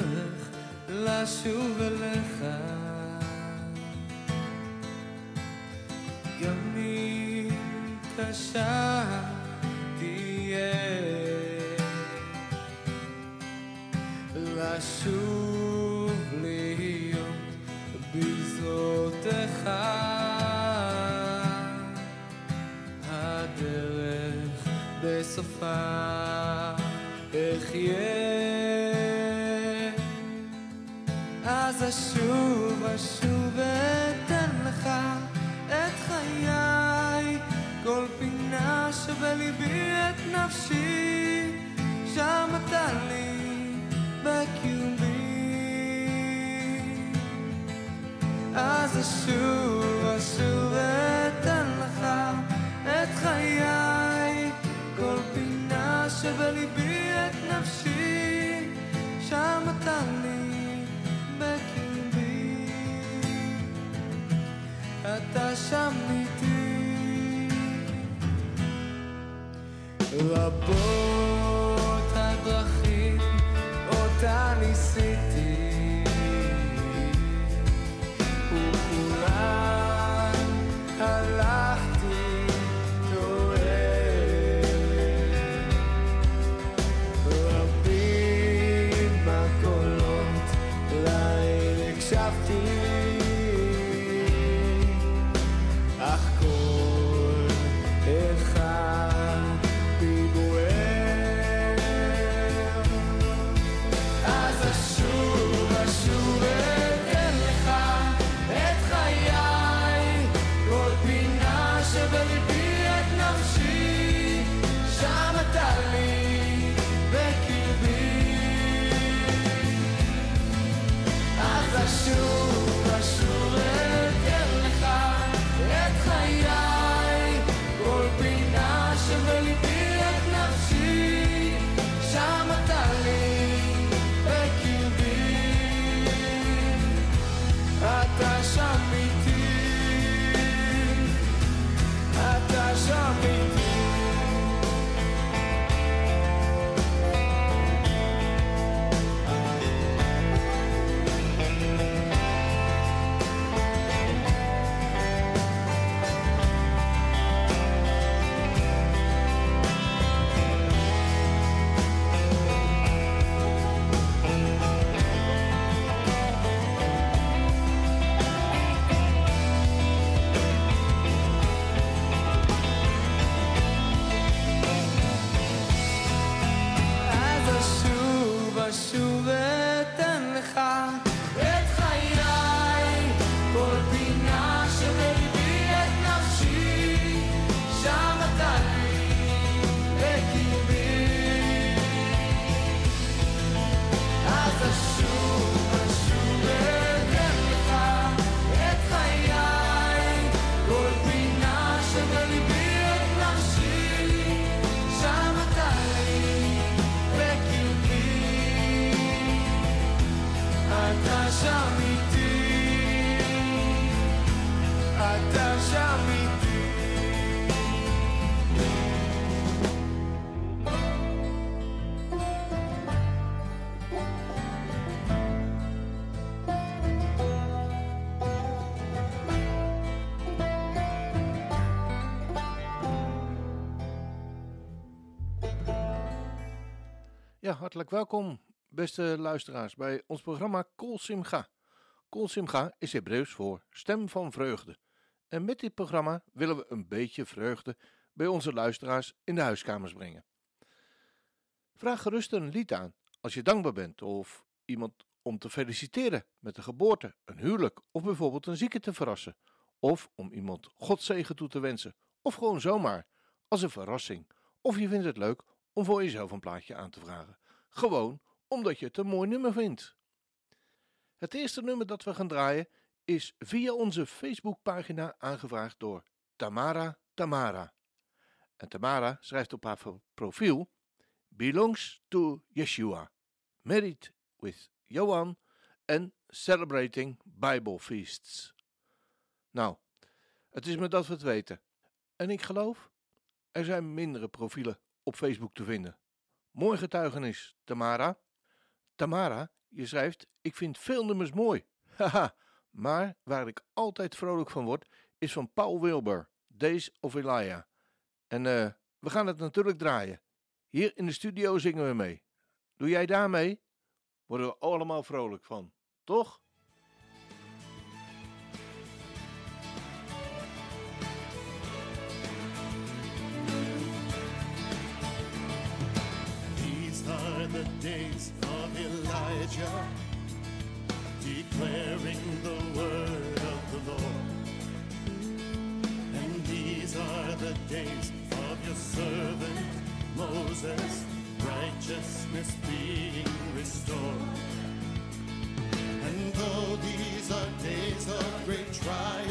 הדרך לשוב אליך. גם אם קשה dear. Hartelijk welkom, beste luisteraars, bij ons programma Kol Simcha. Kol Simcha is Hebreeuws voor stem van vreugde. En met dit programma willen we een beetje vreugde bij onze luisteraars in de huiskamers brengen. Vraag gerust een lied aan als je dankbaar bent of iemand om te feliciteren met een geboorte, een huwelijk of bijvoorbeeld een zieke te verrassen. Of om iemand Godzegen toe te wensen. Of gewoon zomaar als een verrassing. Of je vindt het leuk om voor jezelf een plaatje aan te vragen. Gewoon omdat je het een mooi nummer vindt. Het eerste nummer dat we gaan draaien is via onze Facebookpagina aangevraagd door Tamara Tamara. En Tamara schrijft op haar profiel Belongs to Yeshua, married with Johan and celebrating Bible feasts. Nou, het is me dat we het weten. En ik geloof, er zijn mindere profielen op Facebook te vinden. Mooi getuigenis, Tamara. Tamara, je schrijft: Ik vind veel nummers mooi. Haha, maar waar ik altijd vrolijk van word, is van Paul Wilbur, Days of Elijah. En eh, we gaan het natuurlijk draaien. Hier in de studio zingen we mee. Doe jij daarmee? Worden we allemaal vrolijk van, toch? the days of Elijah, declaring the word of the Lord. And these are the days of your servant Moses, righteousness being restored. And though these are days of great trial,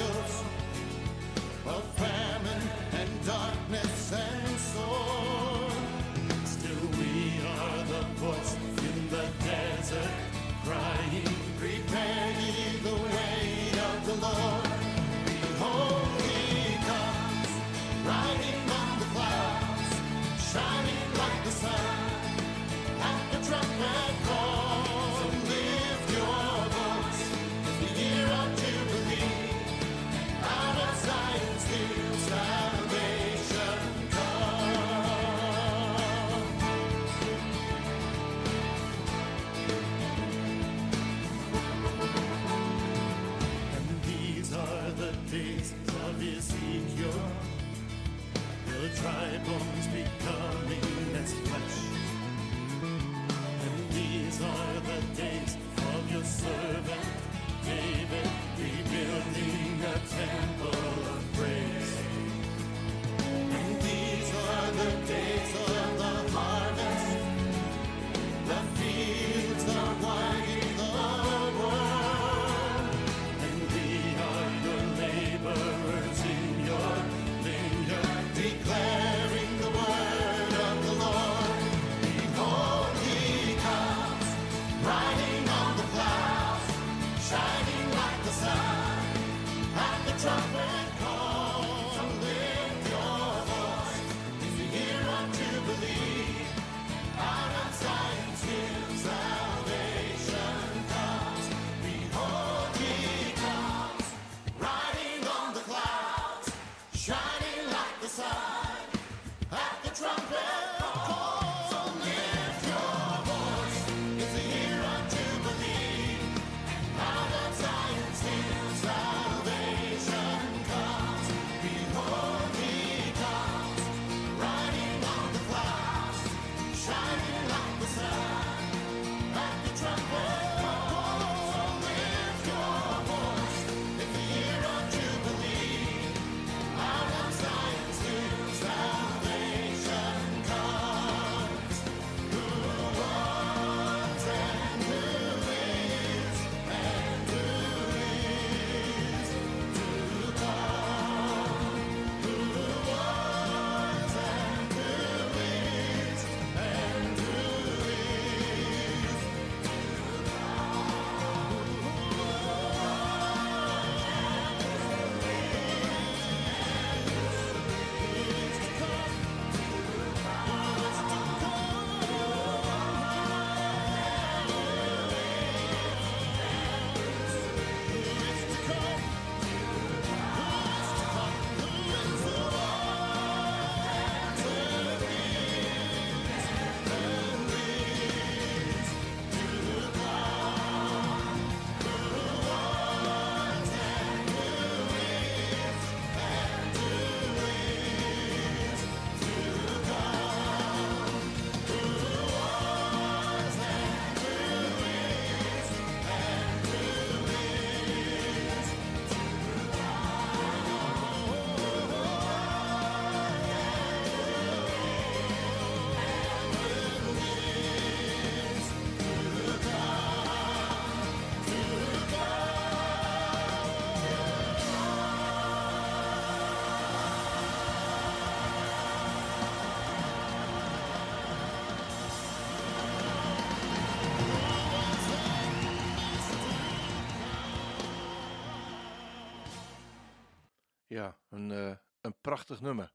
prachtig nummer.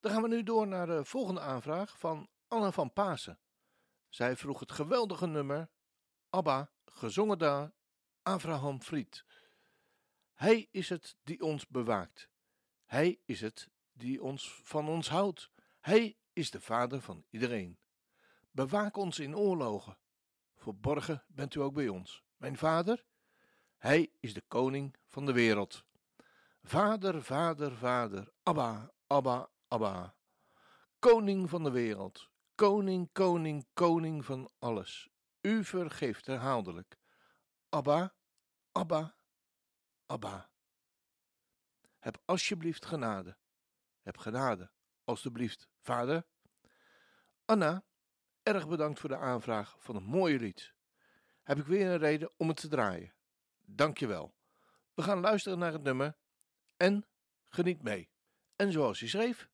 Dan gaan we nu door naar de volgende aanvraag van Anne van Pasen. Zij vroeg het geweldige nummer Abba, gezongen daar Abraham Fried. Hij is het die ons bewaakt. Hij is het die ons van ons houdt. Hij is de vader van iedereen. Bewaak ons in oorlogen. Verborgen bent u ook bij ons. Mijn vader, hij is de koning van de wereld. Vader, vader, vader, Abba, Abba, Abba. Koning van de wereld, koning, koning, koning van alles. U vergeeft herhaaldelijk. Abba, Abba, Abba. Heb alsjeblieft genade. Heb genade, alsjeblieft, vader. Anna, erg bedankt voor de aanvraag van een mooie lied. Heb ik weer een reden om het te draaien. Dank je wel. We gaan luisteren naar het nummer en geniet mee. En zoals hij schreef,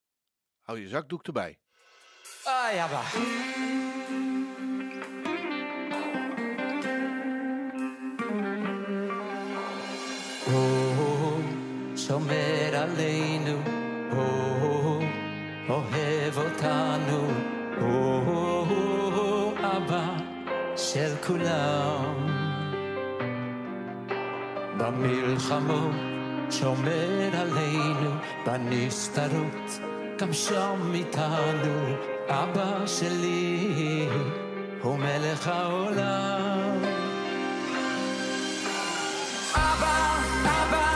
hou je zakdoek erbij. Ah, ja, bah. הוא שומר עלינו, הוא אוהב אותנו, הוא אבא של כולם. במלחמות שומר עלינו, בנסתרות גם שם איתנו, אבא שלי הוא מלך העולם. אבא, אבא,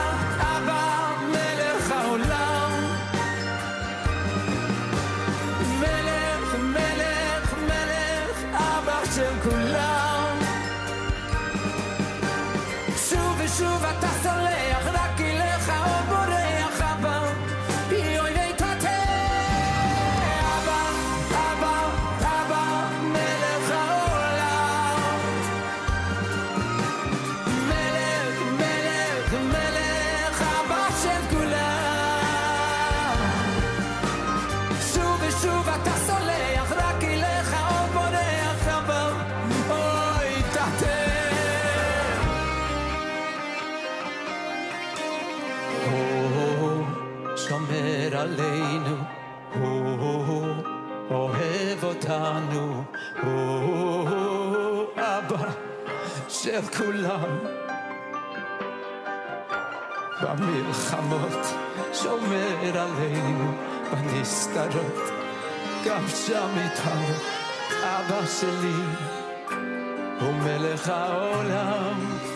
של כולם. במלחמות שומר עלינו, בנסתרות גם שם איתנו, אבא שלי הוא מלך העולם.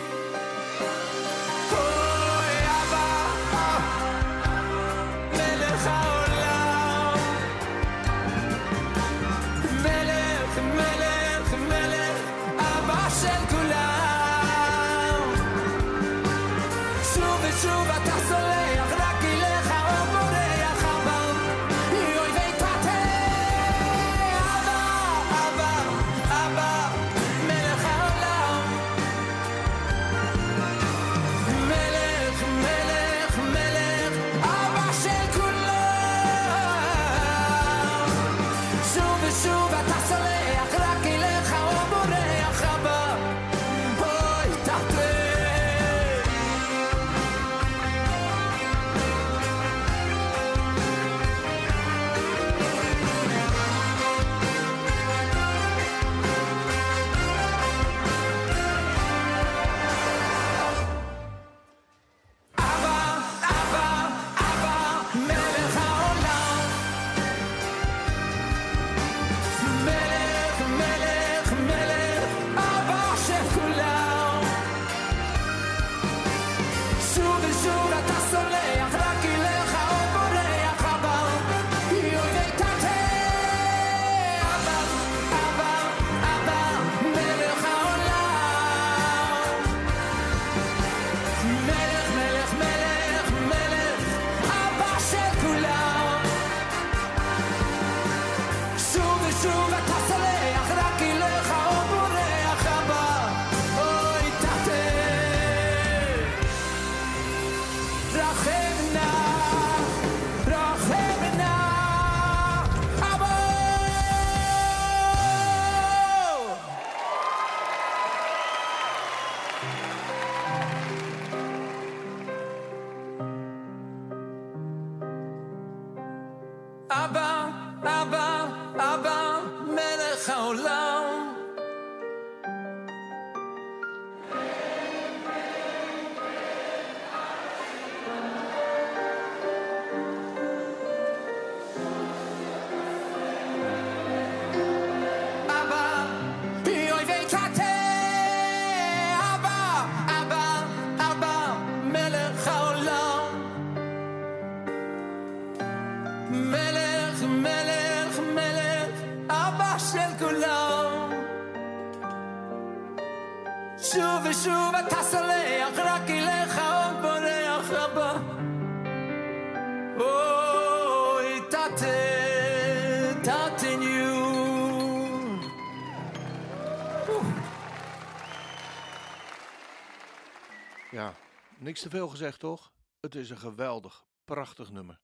Niks te veel gezegd toch? Het is een geweldig, prachtig nummer.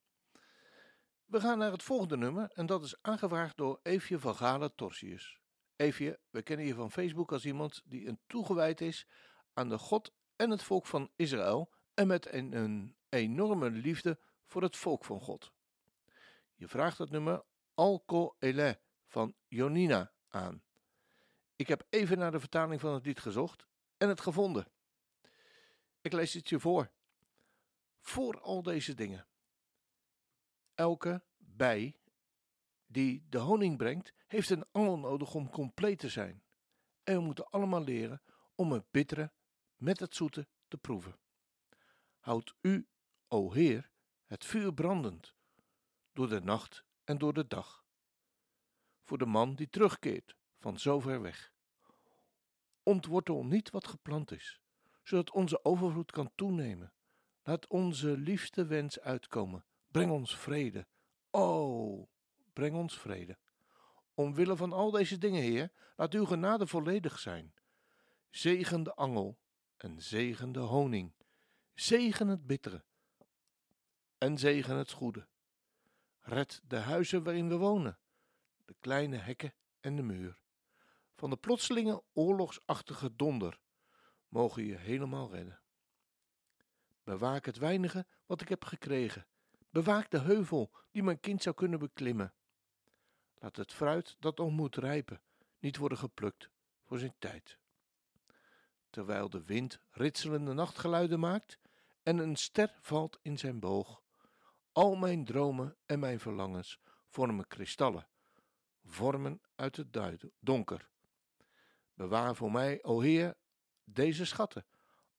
We gaan naar het volgende nummer en dat is aangevraagd door Eefje van Galen Torsius. Eefje, we kennen je van Facebook als iemand die een toegewijd is aan de God en het volk van Israël en met een, enorme liefde voor het volk van God. Je vraagt het nummer Alko Ele van Jonina aan. Ik heb even naar de vertaling van het lied gezocht en het gevonden. Ik lees het je voor. Voor al deze dingen. Elke bij die de honing brengt, heeft een angel nodig om compleet te zijn. En we moeten allemaal leren om het bittere met het zoete te proeven. Houd u, o Heer, het vuur brandend, door de nacht en door de dag. Voor de man die terugkeert van zo ver weg. Ontwortel niet wat geplant is, zodat onze overvloed kan toenemen. Laat onze liefste wens uitkomen. Breng ons vrede. O, breng ons vrede. Omwille van al deze dingen, Heer, laat uw genade volledig zijn. Zegen de angel en zegen de honing. Zegen het bittere en zegen het goede. Red de huizen waarin we wonen, de kleine hekken en de muur. Van de plotselinge oorlogsachtige donder mogen je helemaal redden. Bewaak het weinige wat ik heb gekregen. Bewaak de heuvel die mijn kind zou kunnen beklimmen. Laat het fruit dat nog moet rijpen niet worden geplukt voor zijn tijd. Terwijl de wind ritselende nachtgeluiden maakt en een ster valt in zijn boog. Al mijn dromen en mijn verlangens vormen kristallen, vormen uit het donker. Bewaar voor mij, o Heer, deze schatten,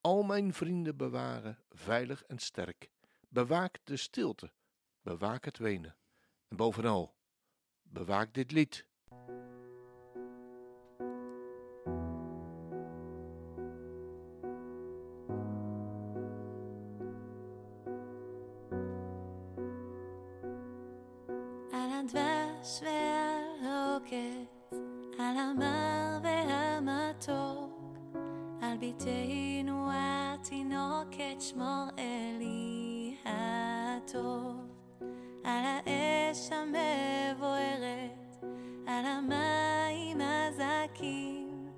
al mijn vrienden bewaren, veilig en sterk. Bewaak de stilte, bewaak het wenen. En bovenal, bewaak dit lied. À la à la main. בתנו התינוקת שמור אלי הטוב, על האש המבוערת, על המים הזכים,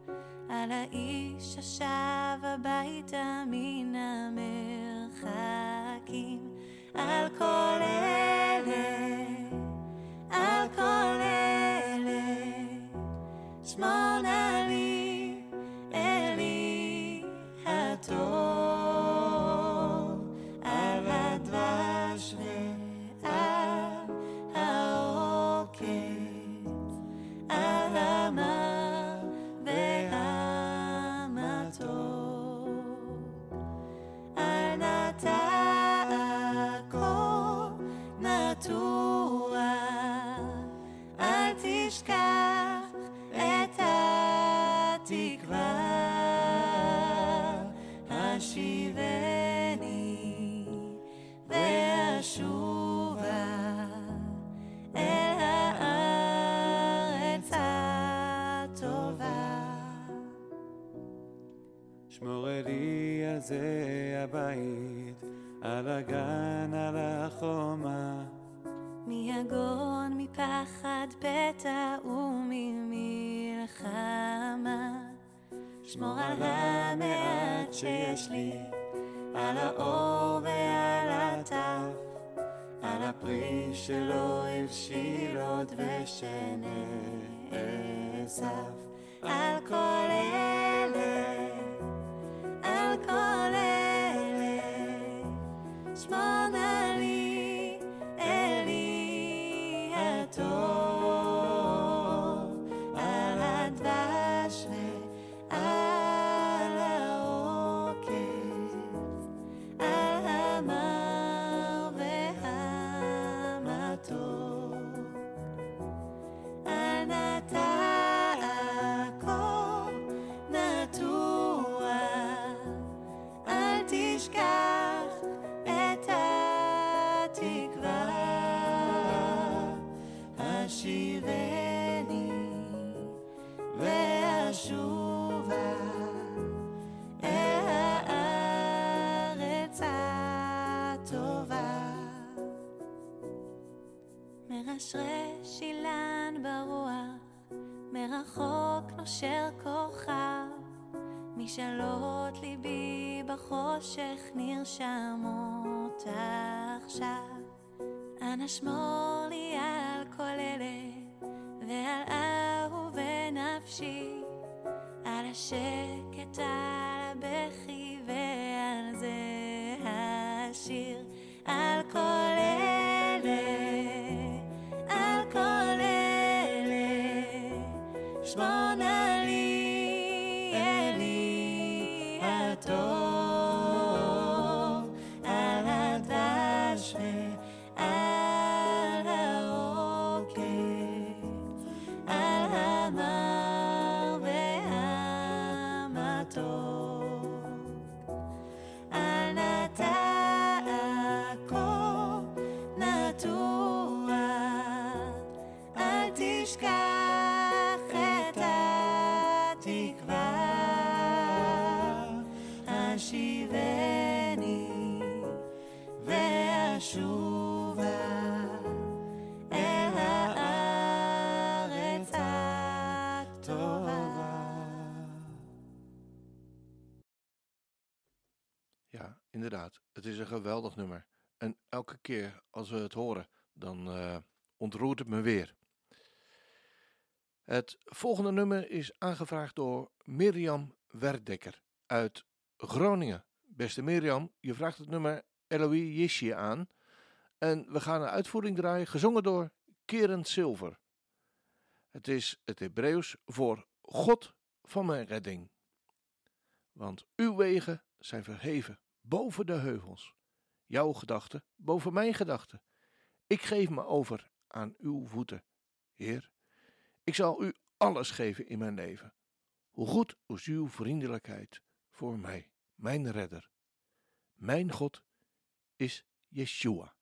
על האיש השב הביתה מן המרחקים, על כל אלה על כל אלה, שמור על הגן, על החומה. מיגון, מפחד, פתע וממלחמה. שמור על המעט שיש לי, על האור ועל הטף, על הפרי שלא הבשיל עוד ושנאסף. על כל נשאלות ליבי בחושך נרשמות עכשיו. אנשמות Het is een geweldig nummer. En elke keer als we het horen, dan eh, ontroert het me weer. Het volgende nummer is aangevraagd door Mirjam Werdekker uit Groningen. Beste Mirjam, je vraagt het nummer Eloï Yishye aan. En we gaan een uitvoering draaien, gezongen door Keren Silver. Het is het Hebreeuws voor God van mijn redding. Want uw wegen zijn verheven boven de heuvels. Jouw gedachten boven mijn gedachten. Ik geef me over aan uw voeten, Heer. Ik zal u alles geven in mijn leven. Hoe goed is uw vriendelijkheid voor mij, mijn redder. Mijn God is Yeshua.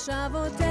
מחשבותיך מעל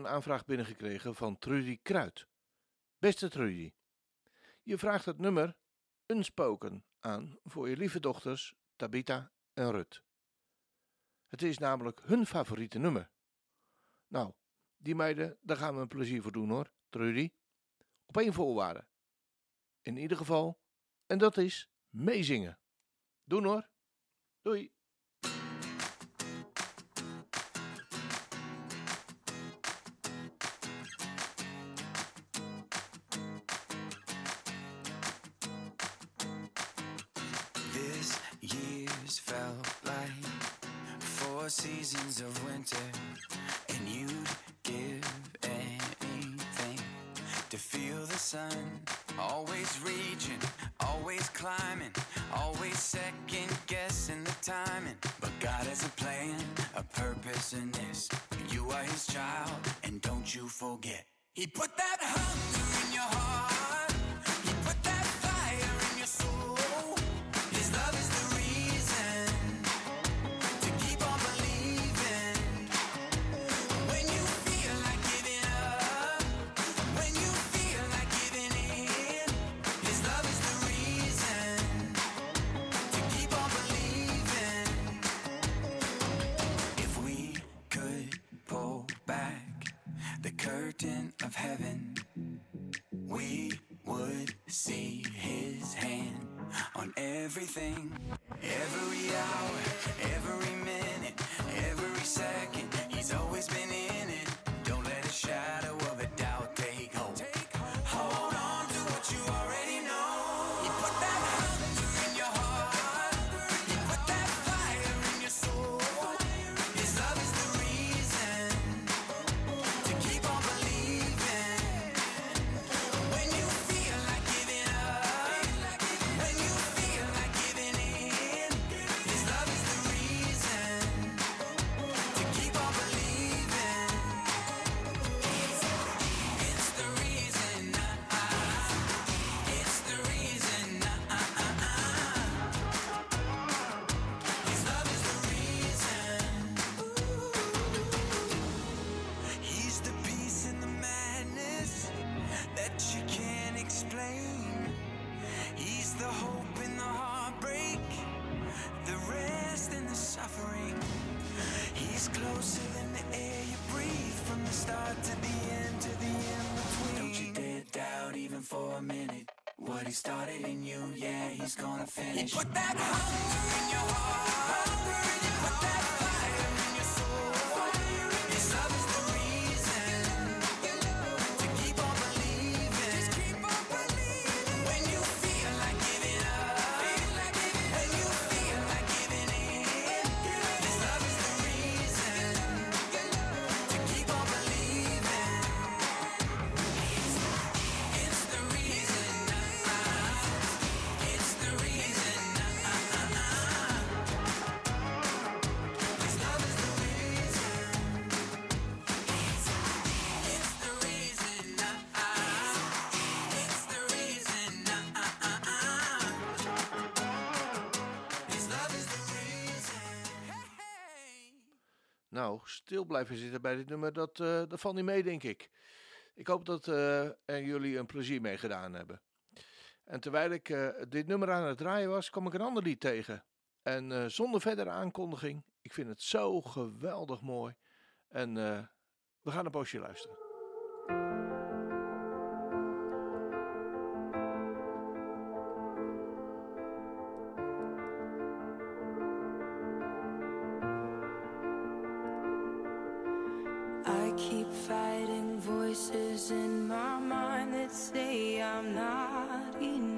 een aanvraag binnengekregen van Trudy Kruid. Beste Trudy, je vraagt het nummer Unspoken aan voor je lieve dochters Tabita en Rut. Het is namelijk hun favoriete nummer. Nou, die meiden, daar gaan we een plezier voor doen hoor, Trudy. Op één voorwaarde. In ieder geval, en dat is meezingen. Doen hoor. Doei. Seasons of winter, and you'd give anything to feel the sun. Always reaching, always climbing, always second guessing the timing. But God has a plan, a purpose in this. You are His child, and don't you forget. He put that hunger in your heart. Started in you, yeah, he's gonna finish. Put that hunger in your heart. Stil blijven zitten bij dit nummer, dat, dat valt niet mee, denk ik. Ik hoop dat eh, er jullie een plezier mee gedaan hebben. En terwijl ik eh, dit nummer aan het draaien was, kwam ik een ander lied tegen. En zonder verdere aankondiging, ik vind het zo geweldig mooi. En we gaan een poosje luisteren. Keep fighting voices in my mind that say I'm not enough.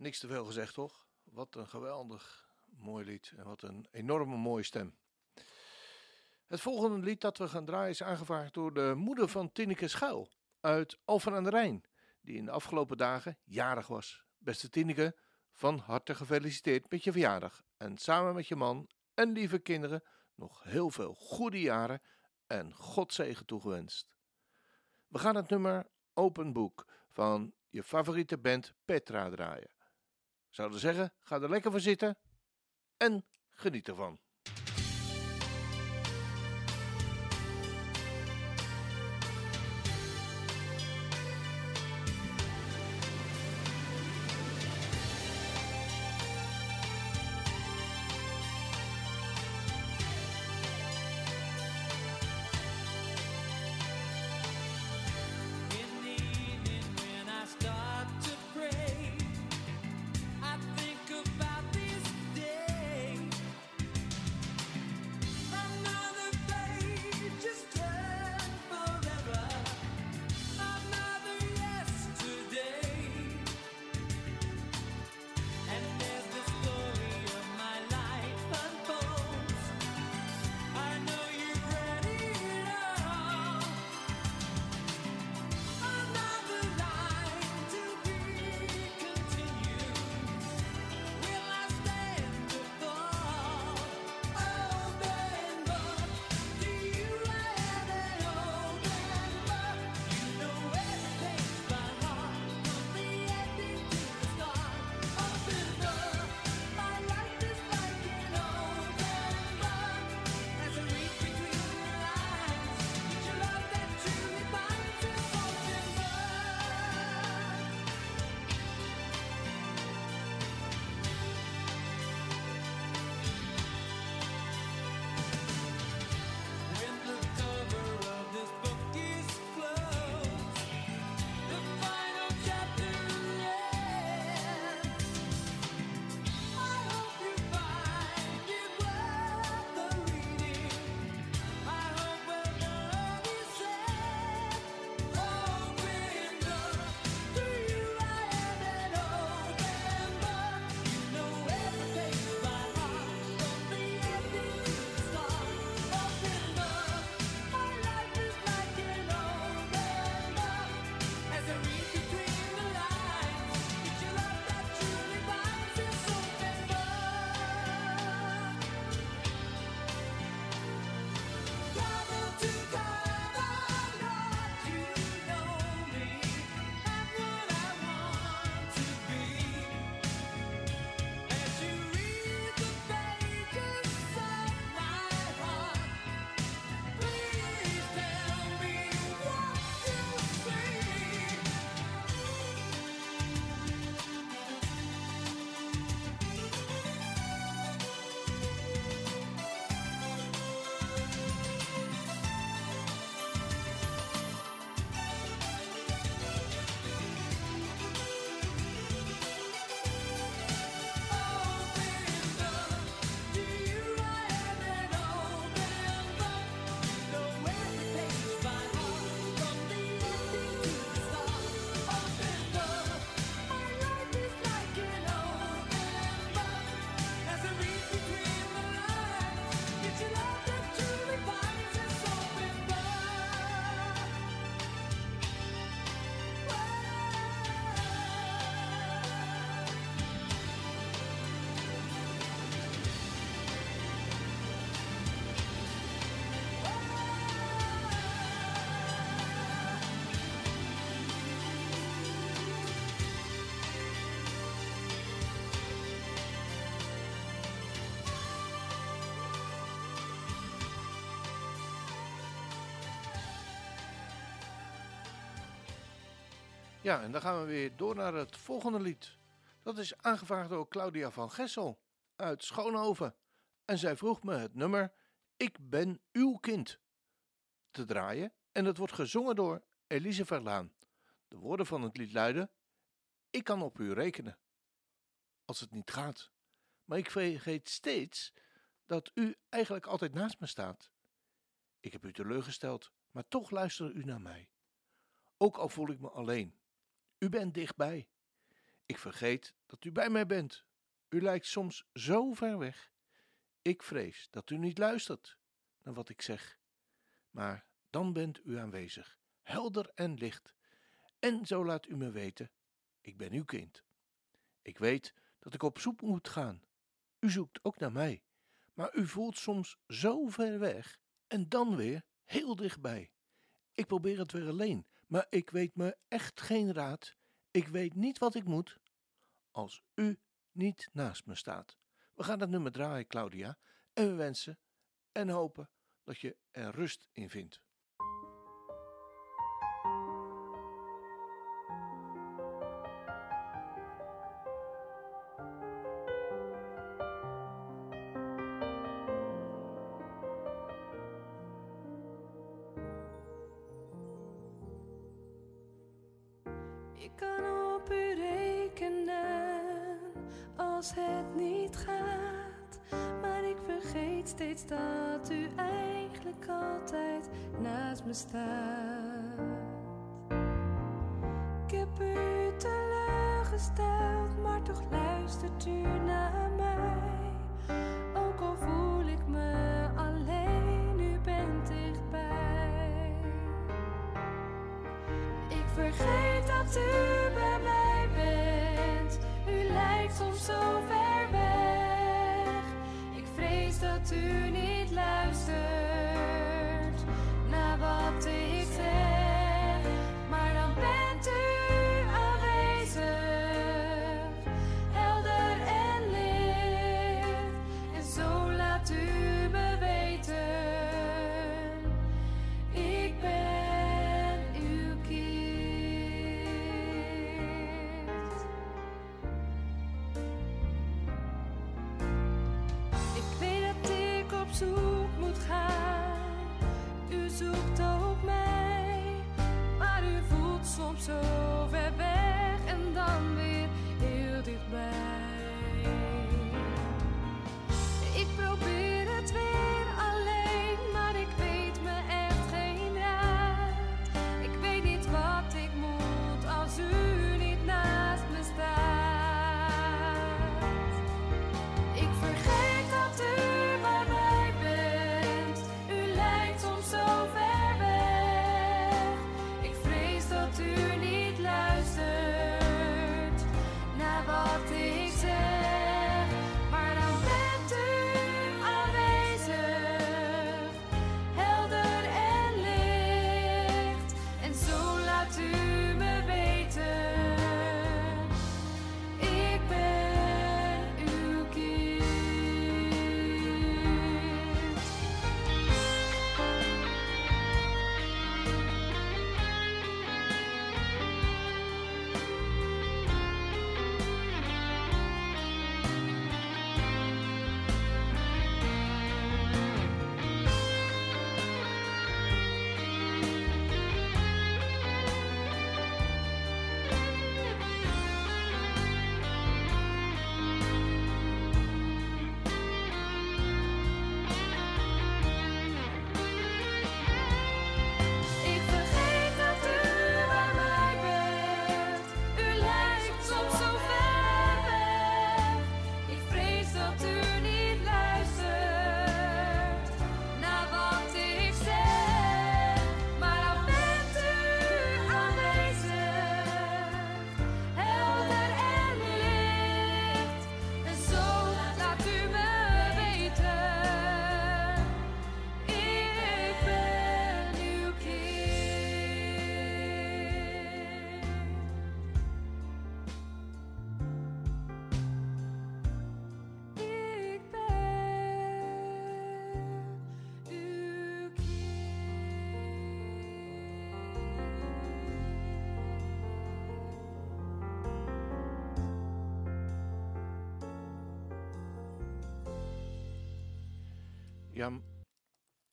Niks te veel gezegd toch? Wat een geweldig mooi lied en wat een enorme mooie stem. Het volgende lied dat we gaan draaien is aangevraagd door de moeder van Tineke Schuil uit Alphen aan de Rijn, die in de afgelopen dagen jarig was. Beste Tineke, van harte gefeliciteerd met je verjaardag en samen met je man en lieve kinderen nog heel veel goede jaren en Godzegen toegewenst. We gaan het nummer Open Book van je favoriete band Petra draaien. Zouden zeggen, ga er lekker voor zitten en geniet ervan. Ja, en dan gaan we weer door naar het volgende lied. Dat is aangevraagd door Claudia van Gessel uit Schoonhoven. En zij vroeg me het nummer Ik ben uw kind te draaien. En het wordt gezongen door Elise Verlaan. De woorden van het lied luiden: Ik kan op u rekenen. Als het niet gaat. Maar ik vergeet steeds dat u eigenlijk altijd naast me staat. Ik heb u teleurgesteld, maar toch luisterde u naar mij. Ook al voel ik me alleen. U bent dichtbij. Ik vergeet dat u bij mij bent. U lijkt soms zo ver weg. Ik vrees dat u niet luistert naar wat ik zeg. Maar dan bent u aanwezig, helder en licht. En zo laat u me weten: ik ben uw kind. Ik weet dat ik op zoek moet gaan. U zoekt ook naar mij. Maar u voelt soms zo ver weg en dan weer heel dichtbij. Ik probeer het weer alleen, maar ik weet me echt geen raad. Ik weet niet wat ik moet als u niet naast me staat. We gaan het nummer draaien, Claudia, en we wensen en hopen dat je er rust in vindt. Zo ver weg. Ik vrees dat u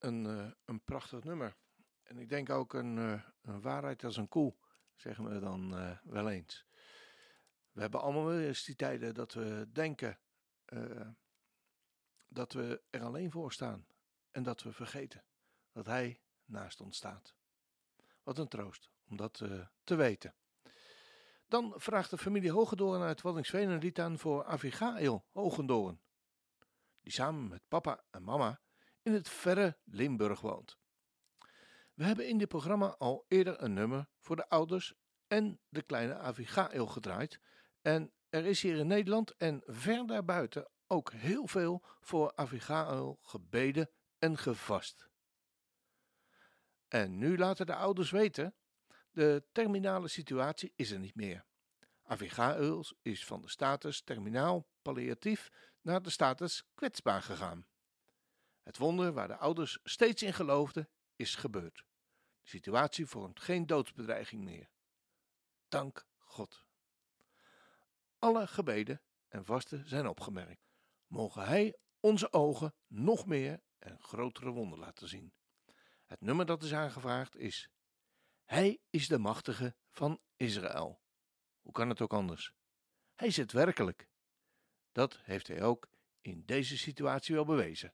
een, eh, een prachtig nummer. En ik denk ook een, eh, een waarheid als een koe, zeggen we dan eh, wel eens. We hebben allemaal wel eens die tijden dat we denken dat we er alleen voor staan. En dat we vergeten dat Hij naast ons staat. Wat een troost om dat te weten. Dan vraagt de familie Hogendoorn uit Waddinxveen een lied aan voor Avigail Hogendoorn. Die samen met papa en mama in het verre Limburg woont. We hebben in dit programma al eerder een nummer voor de ouders en de kleine Avigail gedraaid. En er is hier in Nederland en ver daarbuiten ook heel veel voor Avigail gebeden en gevast. En nu laten de ouders weten, de terminale situatie is er niet meer. Avigail is van de status terminaal palliatief naar de status kwetsbaar gegaan. Het wonder waar de ouders steeds in geloofden, is gebeurd. De situatie vormt geen doodsbedreiging meer. Dank God. Alle gebeden en vasten zijn opgemerkt. Mogen Hij onze ogen nog meer en grotere wonder laten zien. Het nummer dat is aangevraagd is Hij is de machtige van Israël. Hoe kan het ook anders? Hij het werkelijk. Dat heeft hij ook in deze situatie wel bewezen.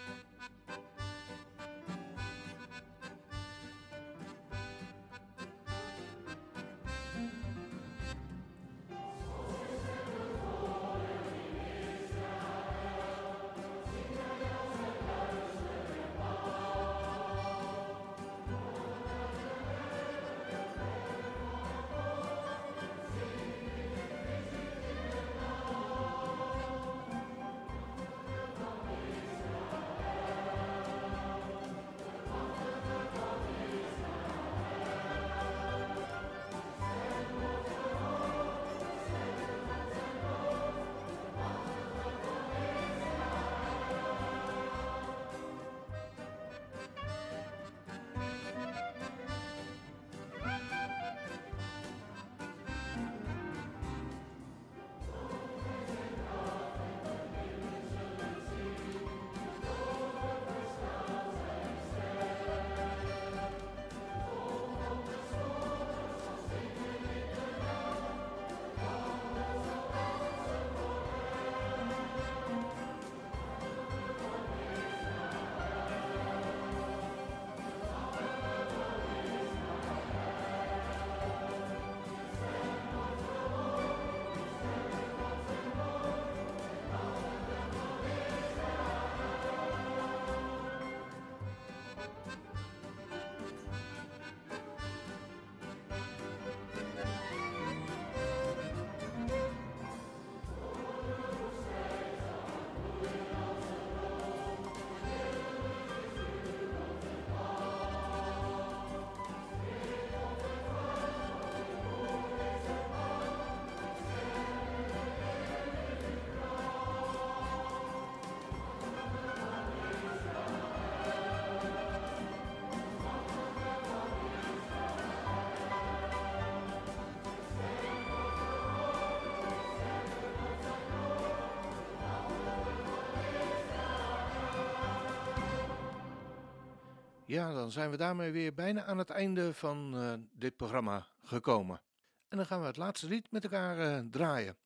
Ja, dan zijn we daarmee weer bijna aan het einde van eh, dit programma gekomen. En dan gaan we het laatste lied met elkaar eh, draaien.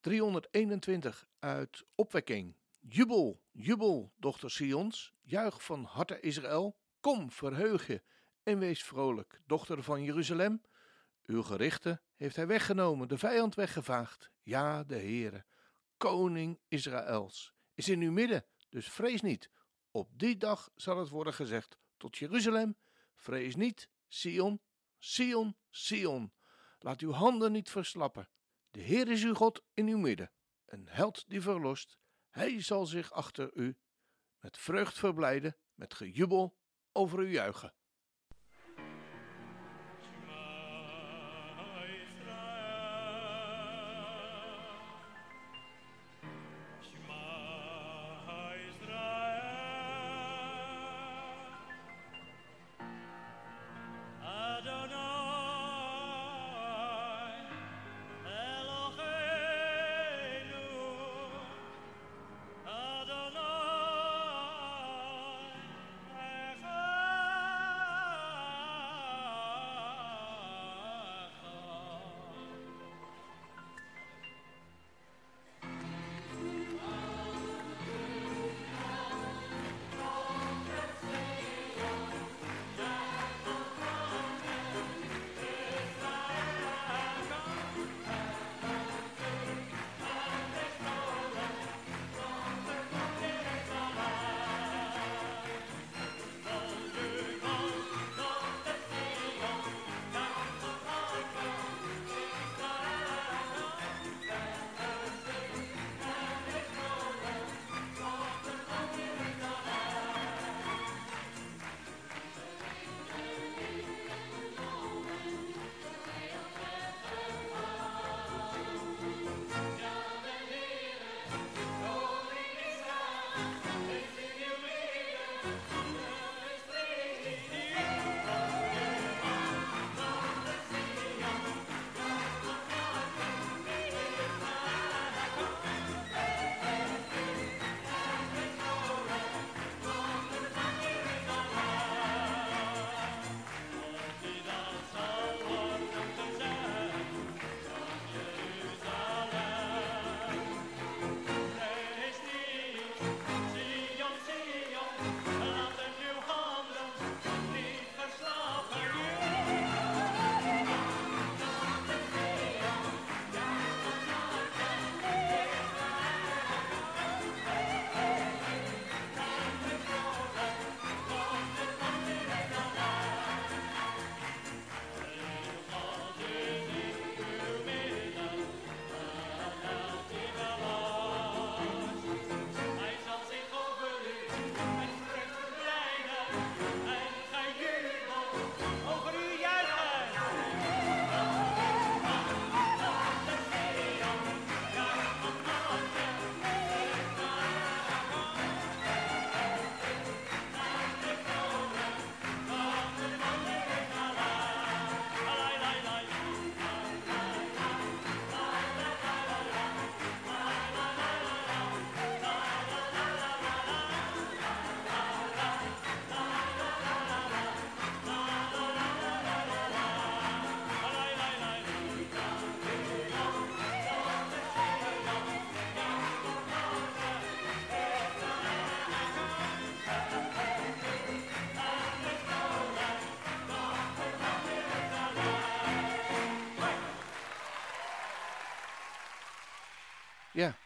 321 uit Opwekking. Jubel, jubel, dochter Sions. Juich van harte Israël. Kom, verheug je en wees vrolijk, dochter van Jeruzalem. Uw gerichten heeft hij weggenomen, de vijand weggevaagd. Ja, de Heere, koning Israëls, is in uw midden, dus vrees niet. Op die dag zal het worden gezegd tot Jeruzalem: Vrees niet, Sion, Sion, Sion. Laat uw handen niet verslappen. De Heer is uw God in uw midden, een held die verlost. Hij zal zich achter u met vreugd verblijden, met gejubel over u juichen.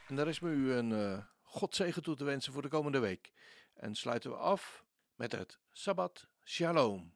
En daar is me u een eh godzegen toe te wensen voor de komende week. En sluiten we af met het Sabbat Shalom.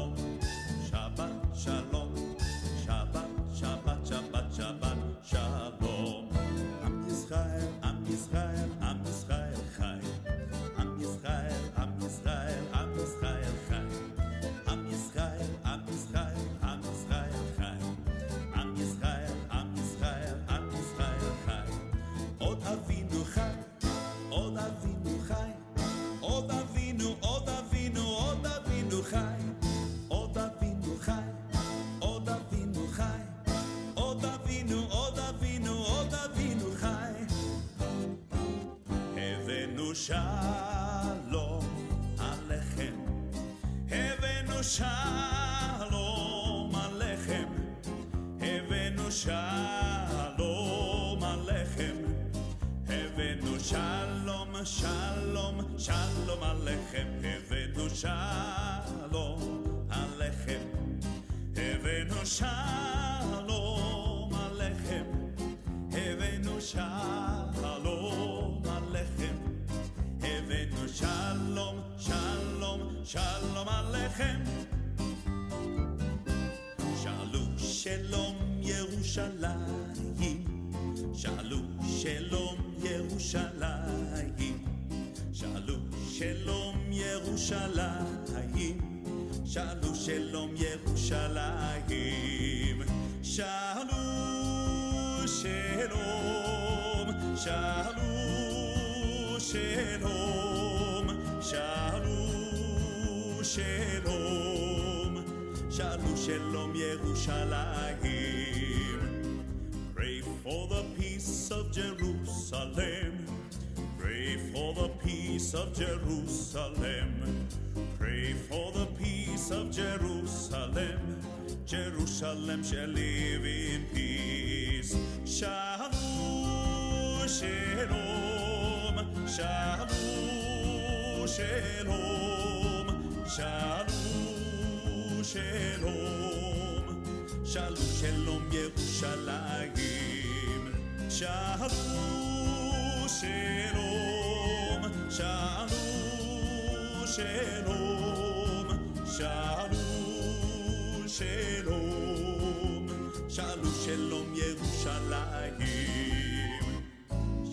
shalom alechem. Hevenu shalom alechem. Hevenu shalom alechem. Hevenu shalom, shalom, shalom alechem. Hevenu shalom. שלום עליכם. שאלו שלום ירושלים, שאלו שלום ירושלים, שאלו שלום ירושלים, שאלו שלום ירושלים, שאלו שלום, שאלו שלום, שאלו שלום, שאלו שלום ירושלים. Pray for the peace of Jerusalem. Pray for the peace of Jerusalem. Pray for the peace of Jerusalem. Jerusalem shall live in peace. Shalom, shalom, shalom, shalom, Shalom, shalom, shalom, shalom, Yerushalayim. Shalom, shalom, shalom, shalom, shalom, shalom, shalom, Yerushalayim.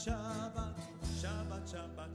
Shabbat, Shabbat, Shabbat,